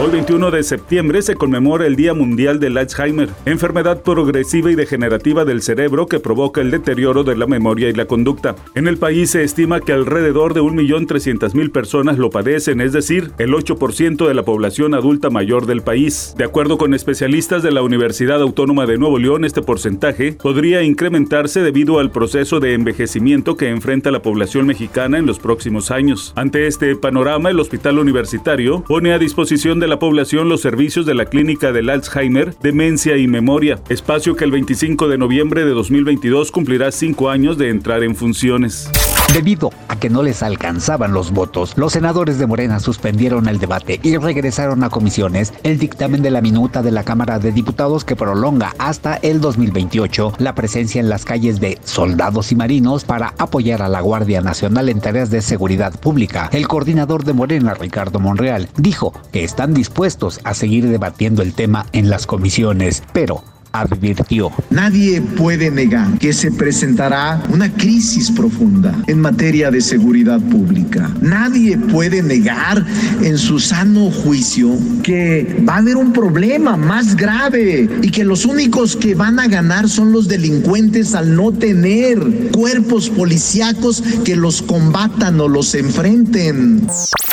Hoy 21 de septiembre se conmemora el Día Mundial del Alzheimer, enfermedad progresiva y degenerativa del cerebro que provoca el deterioro de la memoria y la conducta. En el país se estima que alrededor de 1.300.000 personas lo padecen, es decir, el 8% de la población adulta mayor del país. De acuerdo con especialistas de la Universidad Autónoma de Nuevo León, este porcentaje podría incrementarse debido al proceso de envejecimiento que enfrenta la población mexicana en los próximos años. Ante este panorama, el Hospital Universitario pone a disposición de la población los servicios de la Clínica del Alzheimer, Demencia y Memoria, espacio que el 25 de noviembre de 2022 cumplirá cinco años de entrar en funciones. Debido a que no les alcanzaban los votos, los senadores de Morena suspendieron el debate y regresaron a comisiones el dictamen de la minuta de la Cámara de Diputados que prolonga hasta el 2028 la presencia en las calles de soldados y marinos para apoyar a la Guardia Nacional en tareas de seguridad pública. El coordinador de Morena, Ricardo Monreal, dijo que están dispuestos a seguir debatiendo el tema en las comisiones, pero advirtió. Nadie puede negar que se presentará una crisis profunda en materia de seguridad pública. Nadie puede negar en su sano juicio que va a haber un problema más grave y que los únicos que van a ganar son los delincuentes al no tener cuerpos policíacos que los combatan o los enfrenten.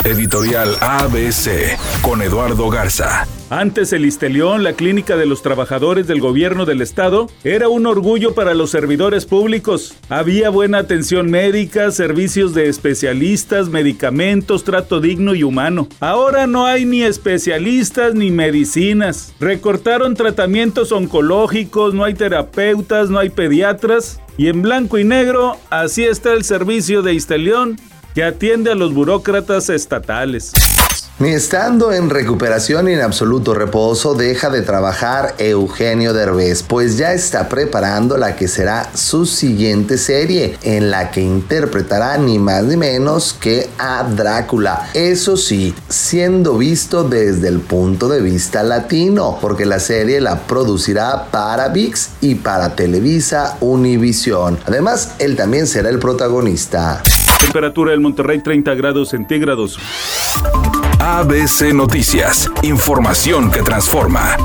Editorial ABC con Eduardo Garza. Antes el Istelión, la clínica de los trabajadores del gobierno del estado, era un orgullo para los servidores públicos. Había buena atención médica, servicios de especialistas, medicamentos, trato digno y humano. Ahora no hay ni especialistas ni medicinas. Recortaron tratamientos oncológicos, no hay terapeutas, no hay pediatras. Y en blanco y negro, así está el servicio de Istelión que atiende a los burócratas estatales. Ni estando en recuperación y en absoluto reposo deja de trabajar Eugenio Derbez, pues ya está preparando la que será su siguiente serie, en la que interpretará ni más ni menos que a Drácula. Eso sí, siendo visto desde el punto de vista latino, porque la serie la producirá para VIX y para Televisa Univisión. Además, él también será el protagonista. Temperatura del Monterrey 30 grados centígrados. ABC Noticias, información que transforma.